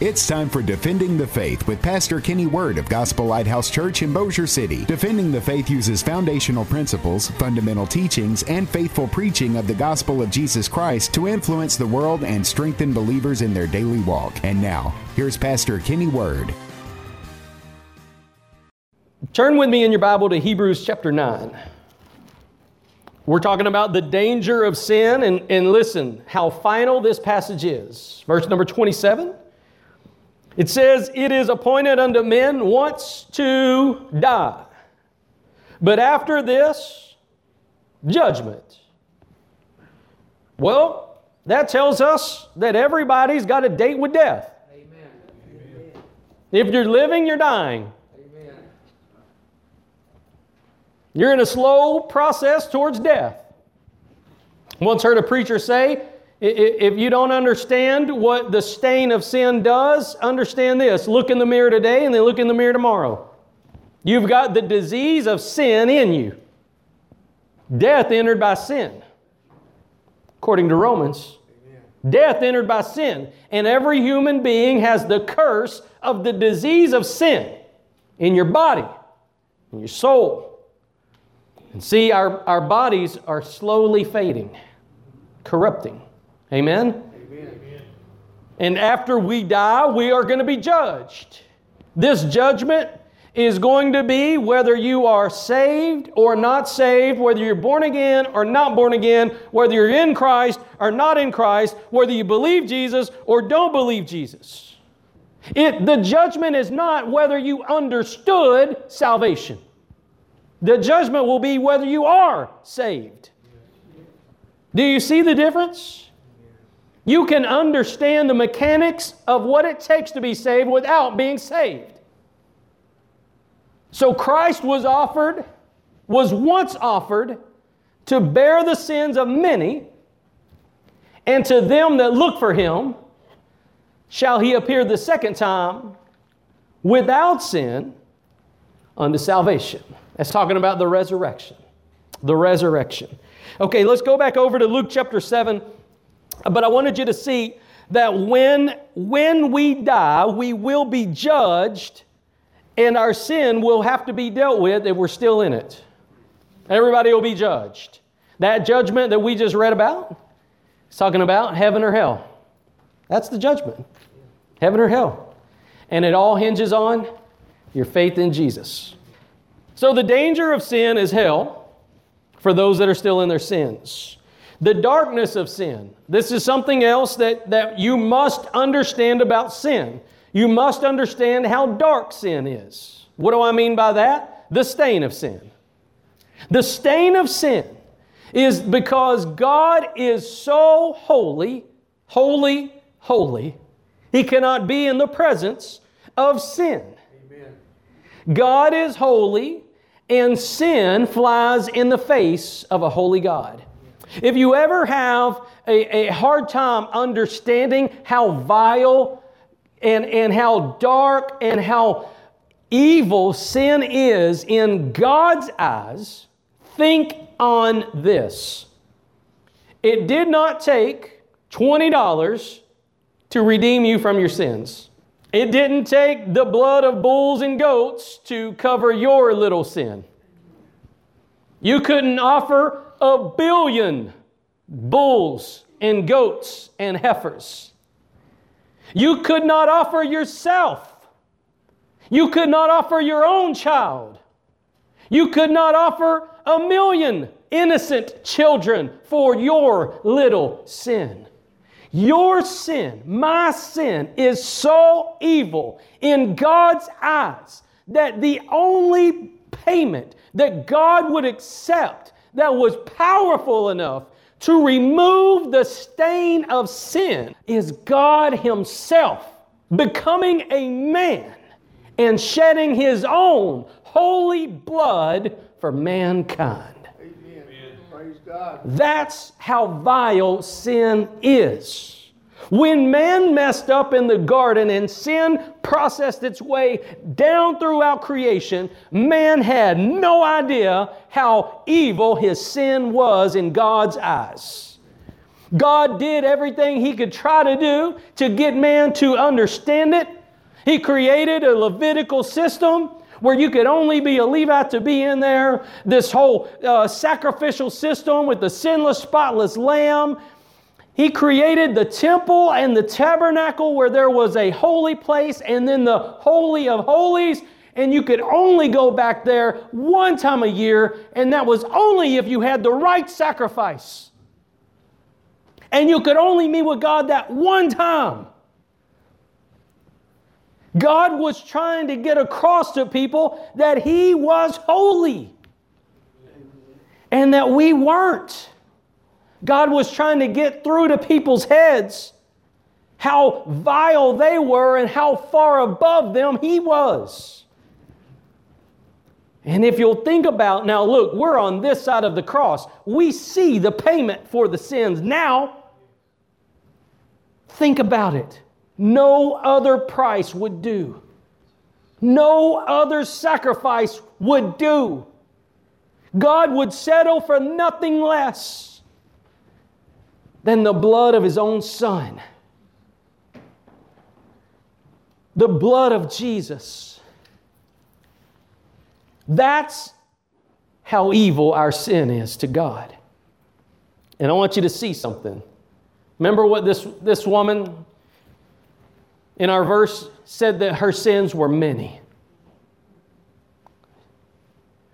It's time for Defending the Faith with Pastor Kenny Word of Gospel Lighthouse Church in Bossier City. Defending the Faith uses foundational principles, fundamental teachings, and faithful preaching of the gospel of Jesus Christ to influence the world and strengthen believers in their daily walk. And now, here's Pastor Kenny Word. Turn with me in your Bible to Hebrews chapter 9. We're talking about the danger of sin, and, and listen how final this passage is. Verse number 27. It says, It is appointed unto men once to die. But after this, judgment. Well, that tells us that everybody's got a date with death. Amen. If you're living, you're dying. Amen. You're in a slow process towards death. Once heard a preacher say, if you don't understand what the stain of sin does, understand this. Look in the mirror today and then look in the mirror tomorrow. You've got the disease of sin in you. Death entered by sin, according to Romans. Death entered by sin. And every human being has the curse of the disease of sin in your body, in your soul. And see, our, our bodies are slowly fading, corrupting. Amen? Amen? And after we die, we are going to be judged. This judgment is going to be whether you are saved or not saved, whether you're born again or not born again, whether you're in Christ or not in Christ, whether you believe Jesus or don't believe Jesus. It, the judgment is not whether you understood salvation. The judgment will be whether you are saved. Do you see the difference? You can understand the mechanics of what it takes to be saved without being saved. So Christ was offered, was once offered to bear the sins of many, and to them that look for him shall he appear the second time without sin unto salvation. That's talking about the resurrection. The resurrection. Okay, let's go back over to Luke chapter 7 but I wanted you to see that when, when we die, we will be judged and our sin will have to be dealt with if we're still in it. Everybody will be judged. That judgment that we just read about is talking about heaven or hell. That's the judgment heaven or hell. And it all hinges on your faith in Jesus. So the danger of sin is hell for those that are still in their sins. The darkness of sin. This is something else that, that you must understand about sin. You must understand how dark sin is. What do I mean by that? The stain of sin. The stain of sin is because God is so holy, holy, holy, He cannot be in the presence of sin. Amen. God is holy, and sin flies in the face of a holy God. If you ever have a, a hard time understanding how vile and, and how dark and how evil sin is in God's eyes, think on this. It did not take $20 to redeem you from your sins. It didn't take the blood of bulls and goats to cover your little sin. You couldn't offer a billion bulls and goats and heifers. You could not offer yourself. You could not offer your own child. You could not offer a million innocent children for your little sin. Your sin, my sin, is so evil in God's eyes that the only payment that God would accept that was powerful enough to remove the stain of sin is God Himself becoming a man and shedding His own holy blood for mankind. Amen. Praise God. That's how vile sin is. When man messed up in the garden and sin processed its way down throughout creation, man had no idea how evil his sin was in God's eyes. God did everything He could try to do to get man to understand it. He created a Levitical system where you could only be a Levite to be in there. This whole uh, sacrificial system with the sinless, spotless lamb. He created the temple and the tabernacle where there was a holy place and then the Holy of Holies. And you could only go back there one time a year, and that was only if you had the right sacrifice. And you could only meet with God that one time. God was trying to get across to people that He was holy and that we weren't. God was trying to get through to people's heads how vile they were and how far above them He was. And if you'll think about now, look, we're on this side of the cross. We see the payment for the sins now. Think about it. No other price would do. No other sacrifice would do. God would settle for nothing less than the blood of His own Son. The blood of Jesus. That's how evil our sin is to God. And I want you to see something. Remember what this, this woman in our verse said that her sins were many.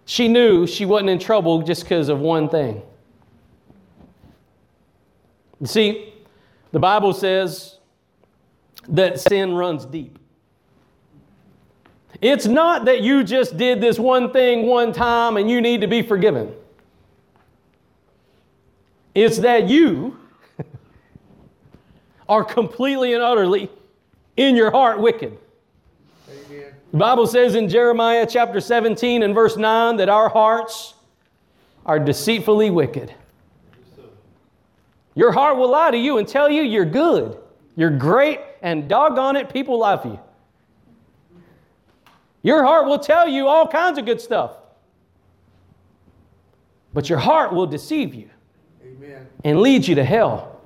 She knew she wasn't in trouble just because of one thing. You see, the Bible says that sin runs deep. It's not that you just did this one thing one time and you need to be forgiven. It's that you are completely and utterly in your heart wicked. Amen. The Bible says in Jeremiah chapter 17 and verse 9 that our hearts are deceitfully wicked. Your heart will lie to you and tell you you're good, you're great, and doggone it, people love you. Your heart will tell you all kinds of good stuff. But your heart will deceive you Amen. and lead you to hell.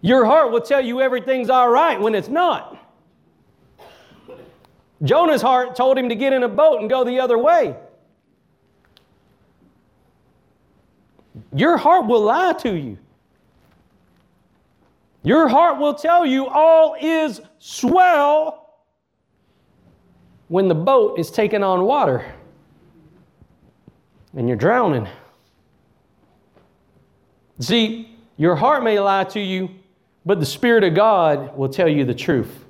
Your heart will tell you everything's all right when it's not. Jonah's heart told him to get in a boat and go the other way. Your heart will lie to you. Your heart will tell you all is swell when the boat is taking on water and you're drowning. See, your heart may lie to you but the Spirit of God will tell you the truth.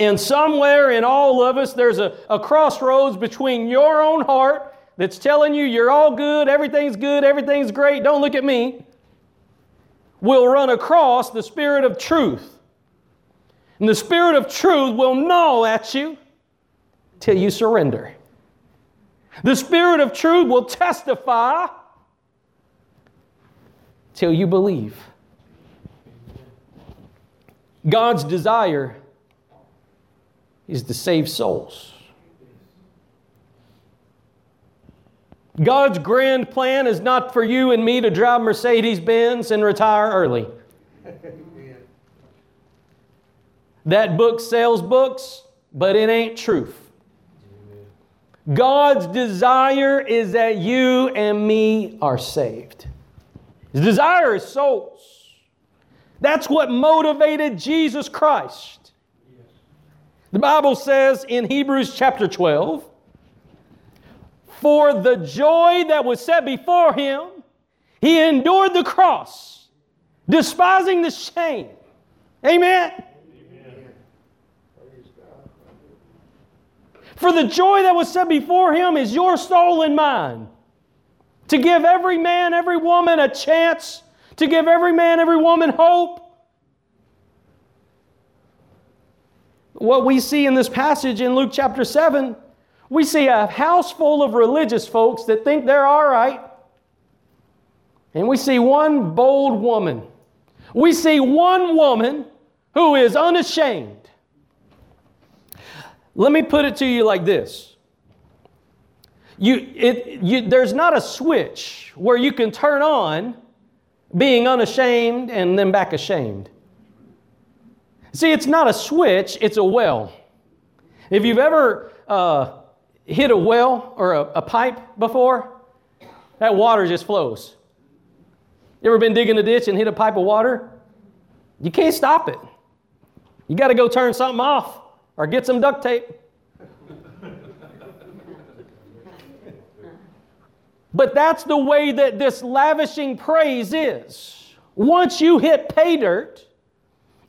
And somewhere in all of us, there's a, a crossroads between your own heart that's telling you you're all good, everything's good, everything's great, don't look at me, will run across the Spirit of truth. And the Spirit of truth will gnaw at you till you surrender. The Spirit of truth will testify till you believe. God's desire is to save souls. God's grand plan is not for you and me to drive Mercedes Benz and retire early. That book sells books, but it ain't truth. God's desire is that you and me are saved. His desire is souls. That's what motivated Jesus Christ. The Bible says in Hebrews chapter 12, for the joy that was set before him, he endured the cross, despising the shame. Amen. For the joy that was set before him is your soul and mine. To give every man, every woman a chance to give every man, every woman hope. What we see in this passage in Luke chapter 7, we see a house full of religious folks that think they're all right. And we see one bold woman. We see one woman who is unashamed. Let me put it to you like this. You, it, you, there's not a switch where you can turn on being unashamed and then back ashamed. See, it's not a switch, it's a well. If you've ever uh, hit a well or a, a pipe before, that water just flows. You ever been digging a ditch and hit a pipe of water? You can't stop it. You got to go turn something off or get some duct tape. but that's the way that this lavishing praise is. Once you hit pay dirt,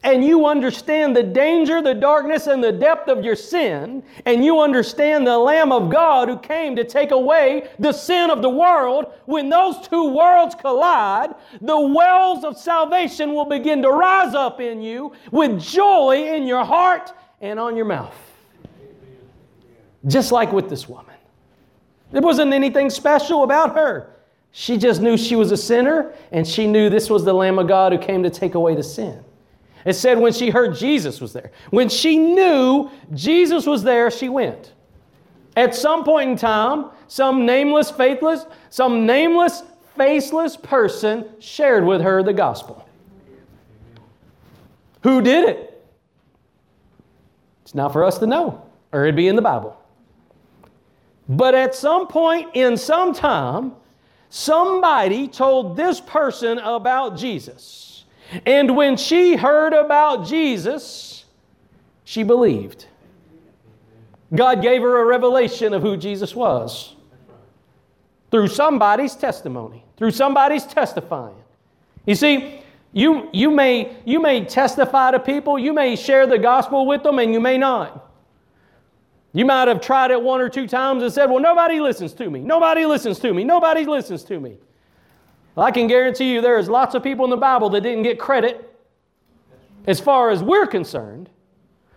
and you understand the danger, the darkness, and the depth of your sin, and you understand the Lamb of God who came to take away the sin of the world, when those two worlds collide, the wells of salvation will begin to rise up in you with joy in your heart and on your mouth. Just like with this woman. There wasn't anything special about her. She just knew she was a sinner, and she knew this was the Lamb of God who came to take away the sin. It said when she heard Jesus was there. When she knew Jesus was there, she went. At some point in time, some nameless, faithless, some nameless, faceless person shared with her the gospel. Who did it? It's not for us to know, or it'd be in the Bible. But at some point in some time, somebody told this person about Jesus. And when she heard about Jesus, she believed. God gave her a revelation of who Jesus was through somebody's testimony, through somebody's testifying. You see, you, you, may, you may testify to people, you may share the gospel with them, and you may not. You might have tried it one or two times and said, Well, nobody listens to me. Nobody listens to me. Nobody listens to me. I can guarantee you there's lots of people in the Bible that didn't get credit as far as we're concerned.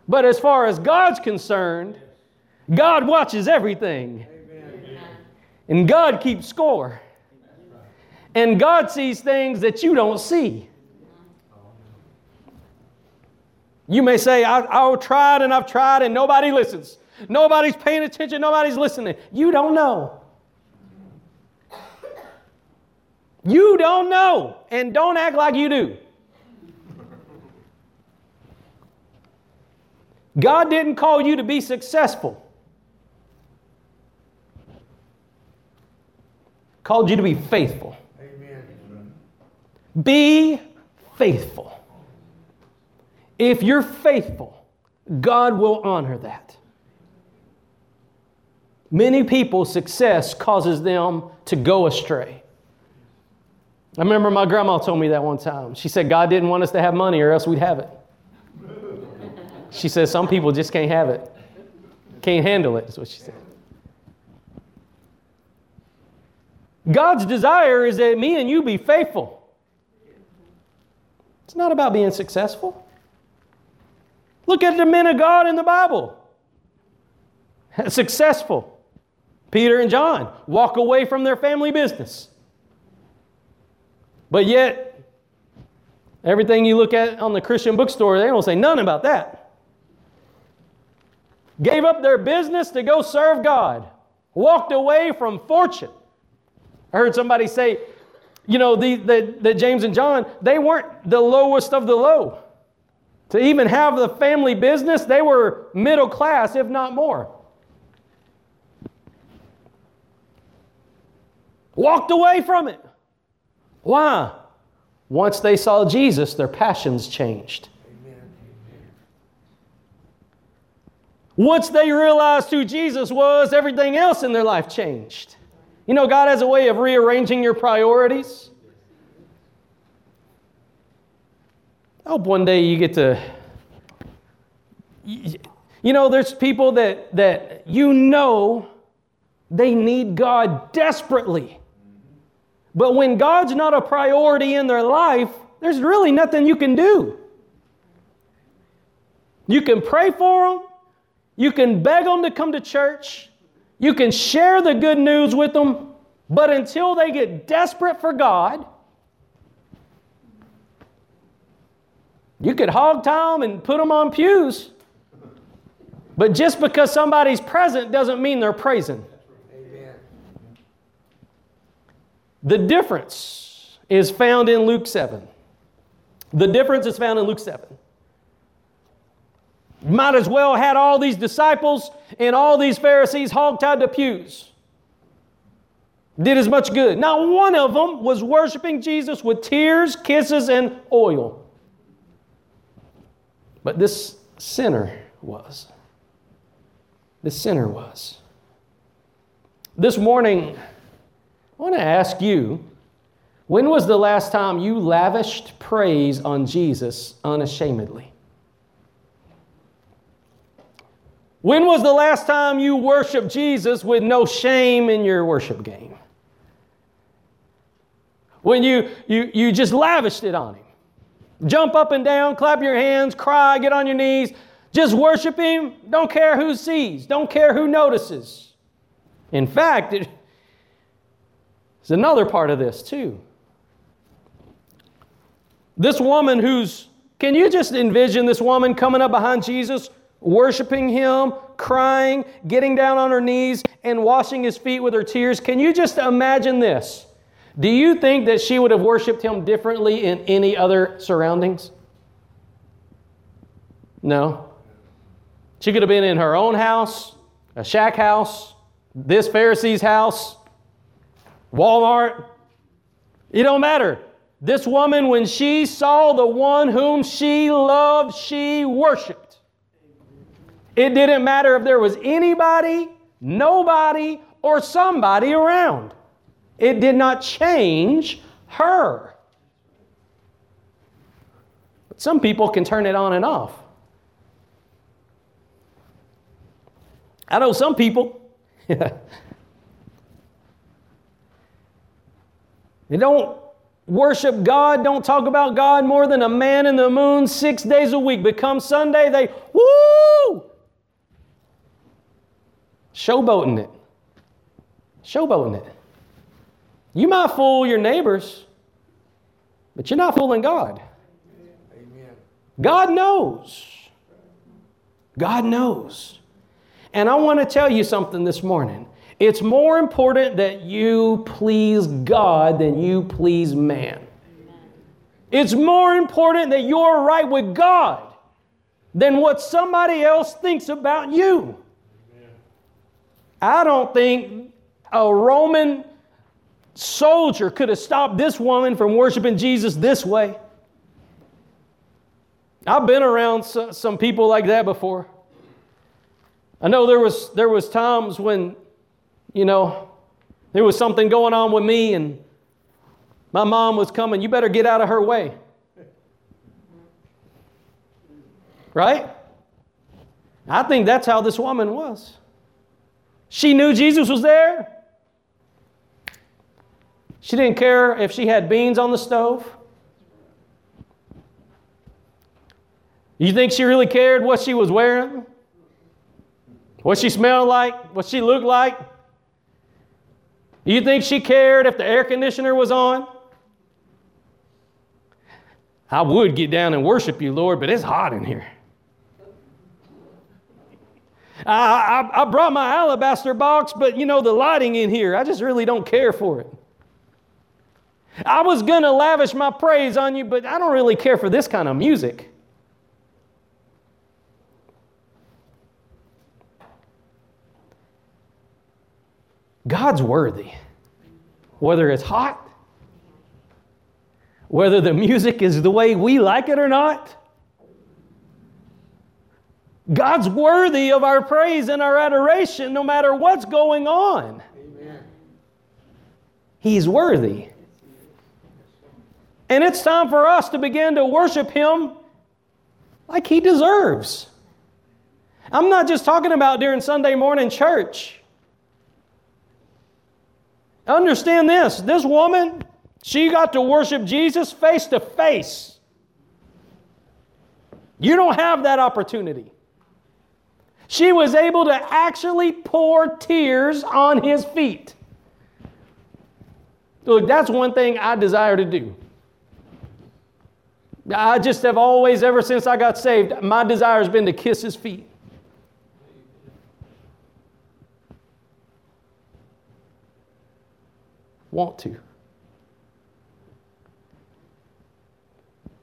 But as far as God's concerned, God watches everything. And God keeps score. And God sees things that you don't see. You may say, I, I've tried and I've tried and nobody listens. Nobody's paying attention, nobody's listening. You don't know. You don't know, and don't act like you do. God didn't call you to be successful. Called you to be faithful. Amen. Be faithful. If you're faithful, God will honor that. Many people's success causes them to go astray. I remember my grandma told me that one time. She said, God didn't want us to have money or else we'd have it. She said, Some people just can't have it, can't handle it, is what she said. God's desire is that me and you be faithful. It's not about being successful. Look at the men of God in the Bible. Successful. Peter and John walk away from their family business. But yet, everything you look at on the Christian bookstore, they don't say none about that. Gave up their business to go serve God, walked away from fortune. I heard somebody say, you know, the, the, the James and John, they weren't the lowest of the low. To even have the family business, they were middle class, if not more. Walked away from it. Why? Once they saw Jesus, their passions changed. Once they realized who Jesus was, everything else in their life changed. You know, God has a way of rearranging your priorities. I hope one day you get to. You know, there's people that, that you know they need God desperately. But when God's not a priority in their life, there's really nothing you can do. You can pray for them, you can beg them to come to church, you can share the good news with them, but until they get desperate for God, you could hog tie them and put them on pews. But just because somebody's present doesn't mean they're praising. The difference is found in Luke 7. The difference is found in Luke 7. Might as well had all these disciples and all these Pharisees hogtied to pews. Did as much good. Not one of them was worshiping Jesus with tears, kisses, and oil. But this sinner was. This sinner was. This morning, I want to ask you when was the last time you lavished praise on Jesus unashamedly? When was the last time you worshiped Jesus with no shame in your worship game? When you, you, you just lavished it on Him. Jump up and down, clap your hands, cry, get on your knees. Just worship Him. Don't care who sees, don't care who notices. In fact, it, it's another part of this too. This woman who's, can you just envision this woman coming up behind Jesus, worshiping him, crying, getting down on her knees, and washing his feet with her tears? Can you just imagine this? Do you think that she would have worshiped him differently in any other surroundings? No. She could have been in her own house, a shack house, this Pharisee's house, Walmart. It don't matter. This woman, when she saw the one whom she loved, she worshiped. It didn't matter if there was anybody, nobody, or somebody around. It did not change her. But some people can turn it on and off. I know some people. they don't worship God, don't talk about God more than a man in the moon six days a week. But come Sunday, they, woo! Showboating it. Showboating it. You might fool your neighbors, but you're not fooling God. Amen. God knows. God knows. And I want to tell you something this morning. It's more important that you please God than you please man. It's more important that you're right with God than what somebody else thinks about you. I don't think a Roman soldier could have stopped this woman from worshiping Jesus this way. I've been around some people like that before. I know there was, there was times when you know, there was something going on with me and my mom was coming. You better get out of her way. Right? I think that's how this woman was. She knew Jesus was there. She didn't care if she had beans on the stove. You think she really cared what she was wearing? What she smelled like? What she looked like? You think she cared if the air conditioner was on? I would get down and worship you, Lord, but it's hot in here. I, I, I, brought my alabaster box, but you know, the lighting in here, I just really don't care for it. I was going to lavish my praise on you, but I don't really care for this kind of music. God's worthy. Whether it's hot, whether the music is the way we like it or not, God's worthy of our praise and our adoration no matter what's going on. Amen. He's worthy. And it's time for us to begin to worship Him like He deserves. I'm not just talking about during Sunday morning church. Understand this this woman, she got to worship Jesus face to face. You don't have that opportunity. She was able to actually pour tears on his feet. Look, that's one thing I desire to do. I just have always, ever since I got saved, my desire has been to kiss his feet. Want to.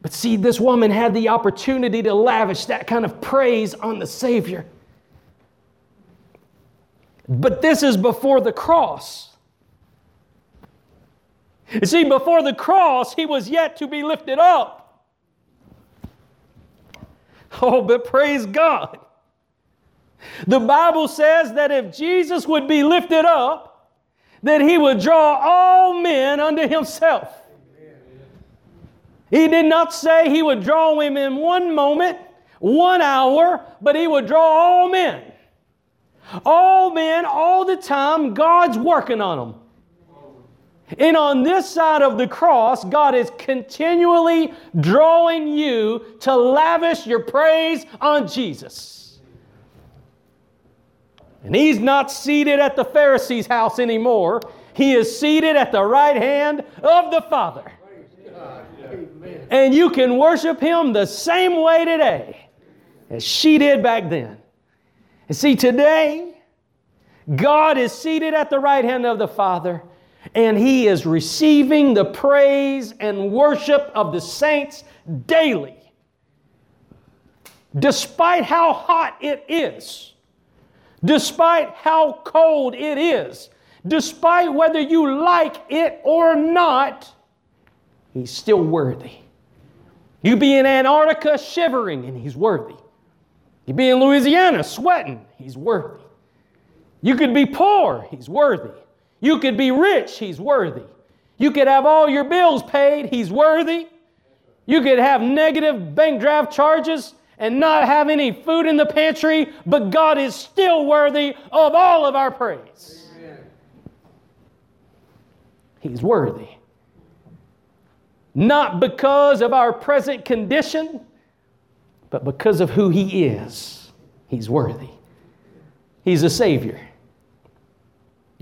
But see, this woman had the opportunity to lavish that kind of praise on the Savior. But this is before the cross. You see, before the cross, he was yet to be lifted up. Oh, but praise God. The Bible says that if Jesus would be lifted up, that he would draw all men unto himself. He did not say he would draw him in one moment, one hour, but he would draw all men. All men, all the time, God's working on them. And on this side of the cross, God is continually drawing you to lavish your praise on Jesus. And He's not seated at the Pharisee's house anymore, He is seated at the right hand of the Father. And you can worship Him the same way today as she did back then. And see, today, God is seated at the right hand of the Father, and He is receiving the praise and worship of the saints daily. Despite how hot it is, despite how cold it is, despite whether you like it or not, He's still worthy. You be in Antarctica shivering, and He's worthy. You be in Louisiana sweating, He's worthy. You could be poor, He's worthy. You could be rich, He's worthy. You could have all your bills paid, He's worthy. You could have negative bank draft charges and not have any food in the pantry, but God is still worthy of all of our praise. Amen. He's worthy. Not because of our present condition, but because of who He is. He's worthy. He's a Savior.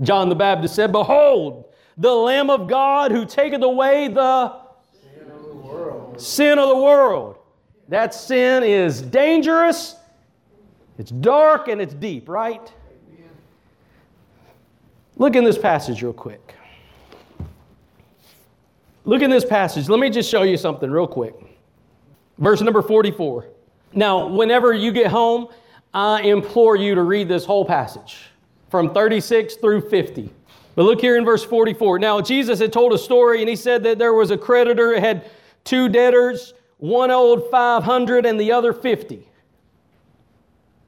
John the Baptist said, Behold, the Lamb of God who taketh away the sin of the world. Sin of the world. That sin is dangerous, it's dark, and it's deep, right? Look in this passage real quick. Look in this passage. Let me just show you something real quick. Verse number 44. Now, whenever you get home, I implore you to read this whole passage from 36 through 50. But look here in verse 44. Now, Jesus had told a story, and he said that there was a creditor that had two debtors, one owed 500 and the other 50.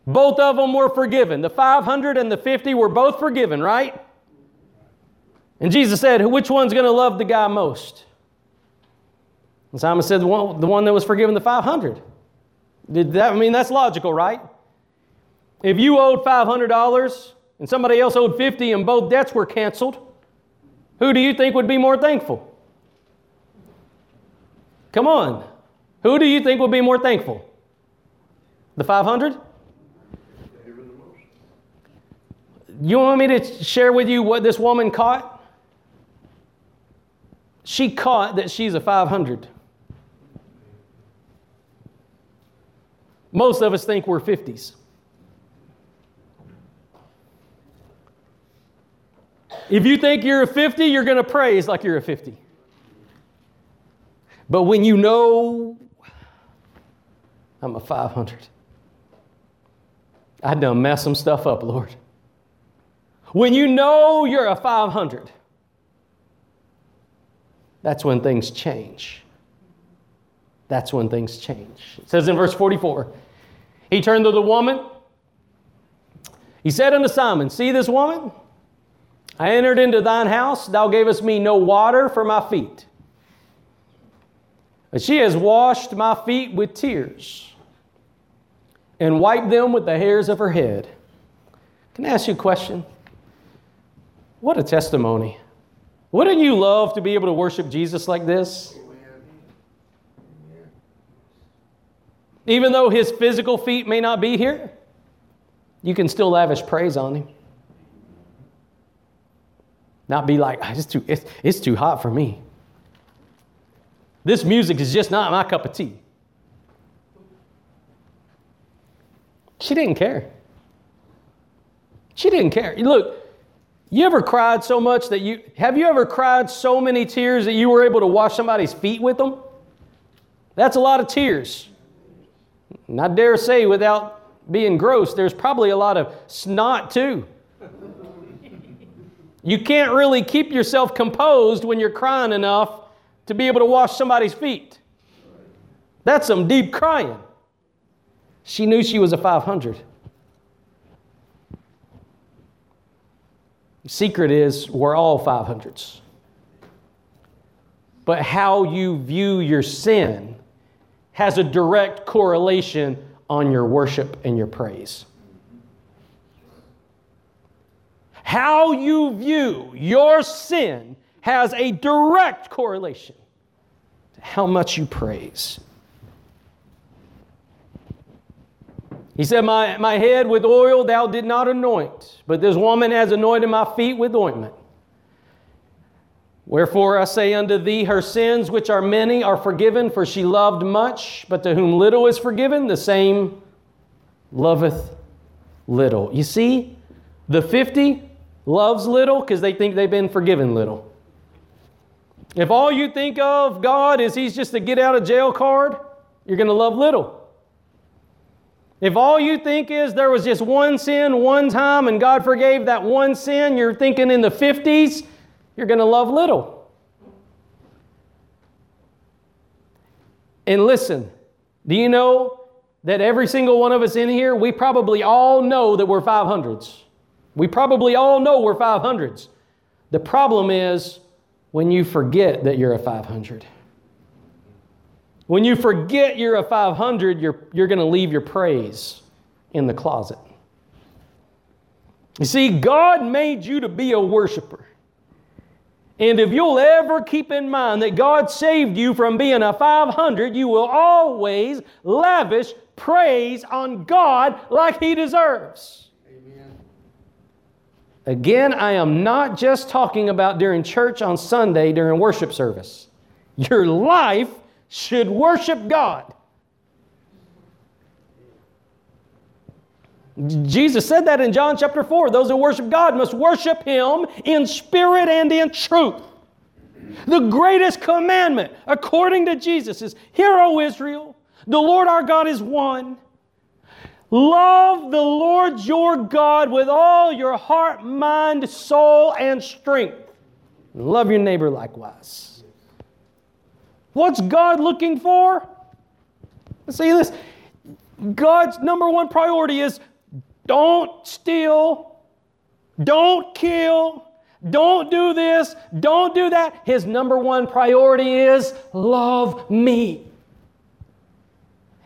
Both of them were forgiven. The 500 and the 50 were both forgiven, right? And Jesus said, Which one's going to love the guy most? And Simon said, the one, that was forgiven the 500. Did that, I mean, that's logical, right? If you owed $500 and somebody else owed 50 and both debts were canceled, who do you think would be more thankful? Come on. Who do you think would be more thankful? The 500? You want me to share with you what this woman caught? She caught that she's a 500. Most of us think we're 50s. If you think you're a 50, you're going to praise like you're a 50. But when you know I'm a 500, I done messed some stuff up, Lord. When you know you're a 500, that's when things change. That's when things change. It says in verse 44 He turned to the woman. He said unto Simon, See this woman? I entered into thine house, thou gavest me no water for my feet. But she has washed my feet with tears and wiped them with the hairs of her head. Can I ask you a question? What a testimony. Wouldn't you love to be able to worship Jesus like this? Even though his physical feet may not be here, you can still lavish praise on him. Not be like, ah, it's too, it's, it's too hot for me. This music is just not my cup of tea. She didn't care. She didn't care. Look, you ever cried so much that you have you ever cried so many tears that you were able to wash somebody's feet with them? That's a lot of tears. And I dare say, without being gross, there's probably a lot of snot too. You can't really keep yourself composed when you're crying enough to be able to wash somebody's feet. That's some deep crying. She knew she was a 500. The secret is we're all 500s. But how you view your sin has a direct correlation on your worship and your praise. How you view your sin has a direct correlation to how much you praise. He said, my, my head with oil thou did not anoint, but this woman has anointed my feet with ointment. Wherefore I say unto thee, her sins, which are many, are forgiven, for she loved much, but to whom little is forgiven, the same loveth little. You see, the 50 loves little because they think they've been forgiven little. If all you think of God is He's just a get out of jail card, you're going to love little. If all you think is there was just one sin one time and God forgave that one sin, you're thinking in the 50s, you're going to love little. And listen, do you know that every single one of us in here, we probably all know that we're 500s? We probably all know we're 500s. The problem is when you forget that you're a 500. When you forget you're a 500, you're, you're going to leave your praise in the closet. You see, God made you to be a worshiper. And if you'll ever keep in mind that God saved you from being a 500, you will always lavish praise on God like He deserves. Again, I am not just talking about during church on Sunday during worship service. Your life should worship God. Jesus said that in John chapter 4. Those who worship God must worship Him in spirit and in truth. The greatest commandment, according to Jesus, is Hear, O Israel, the Lord our God is one. Love the Lord your God with all your heart, mind, soul, and strength. love your neighbor likewise. What's God looking for? See this. God's number one priority is don't steal, don't kill, don't do this, don't do that. His number one priority is love me.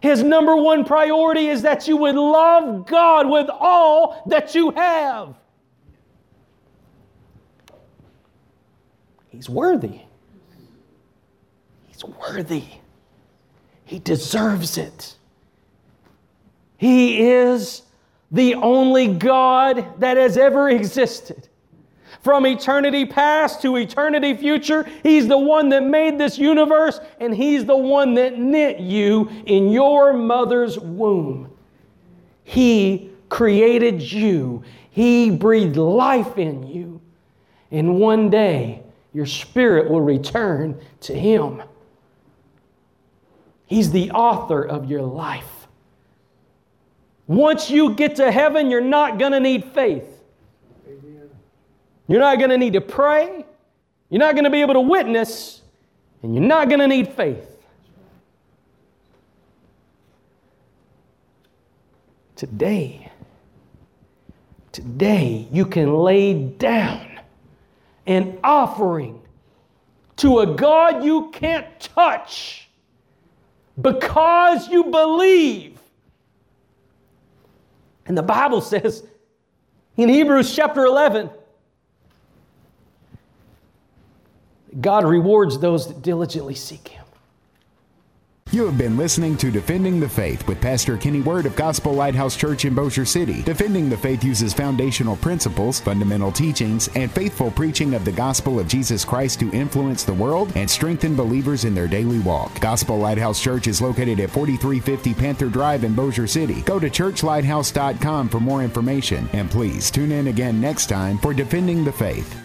His number one priority is that you would love God with all that you have. He's worthy. He's worthy. He deserves it. He is the only God that has ever existed. From eternity past to eternity future, He's the one that made this universe, and He's the one that knit you in your mother's womb. He created you, He breathed life in you, and one day your spirit will return to Him. He's the author of your life. Once you get to heaven, you're not going to need faith. You're not going to need to pray. You're not going to be able to witness. And you're not going to need faith. Today, today, you can lay down an offering to a God you can't touch because you believe. And the Bible says in Hebrews chapter 11, God rewards those that diligently seek Him. You have been listening to Defending the Faith with Pastor Kenny Word of Gospel Lighthouse Church in Bossier City. Defending the Faith uses foundational principles, fundamental teachings, and faithful preaching of the gospel of Jesus Christ to influence the world and strengthen believers in their daily walk. Gospel Lighthouse Church is located at 4350 Panther Drive in Bossier City. Go to churchlighthouse.com for more information, and please tune in again next time for Defending the Faith.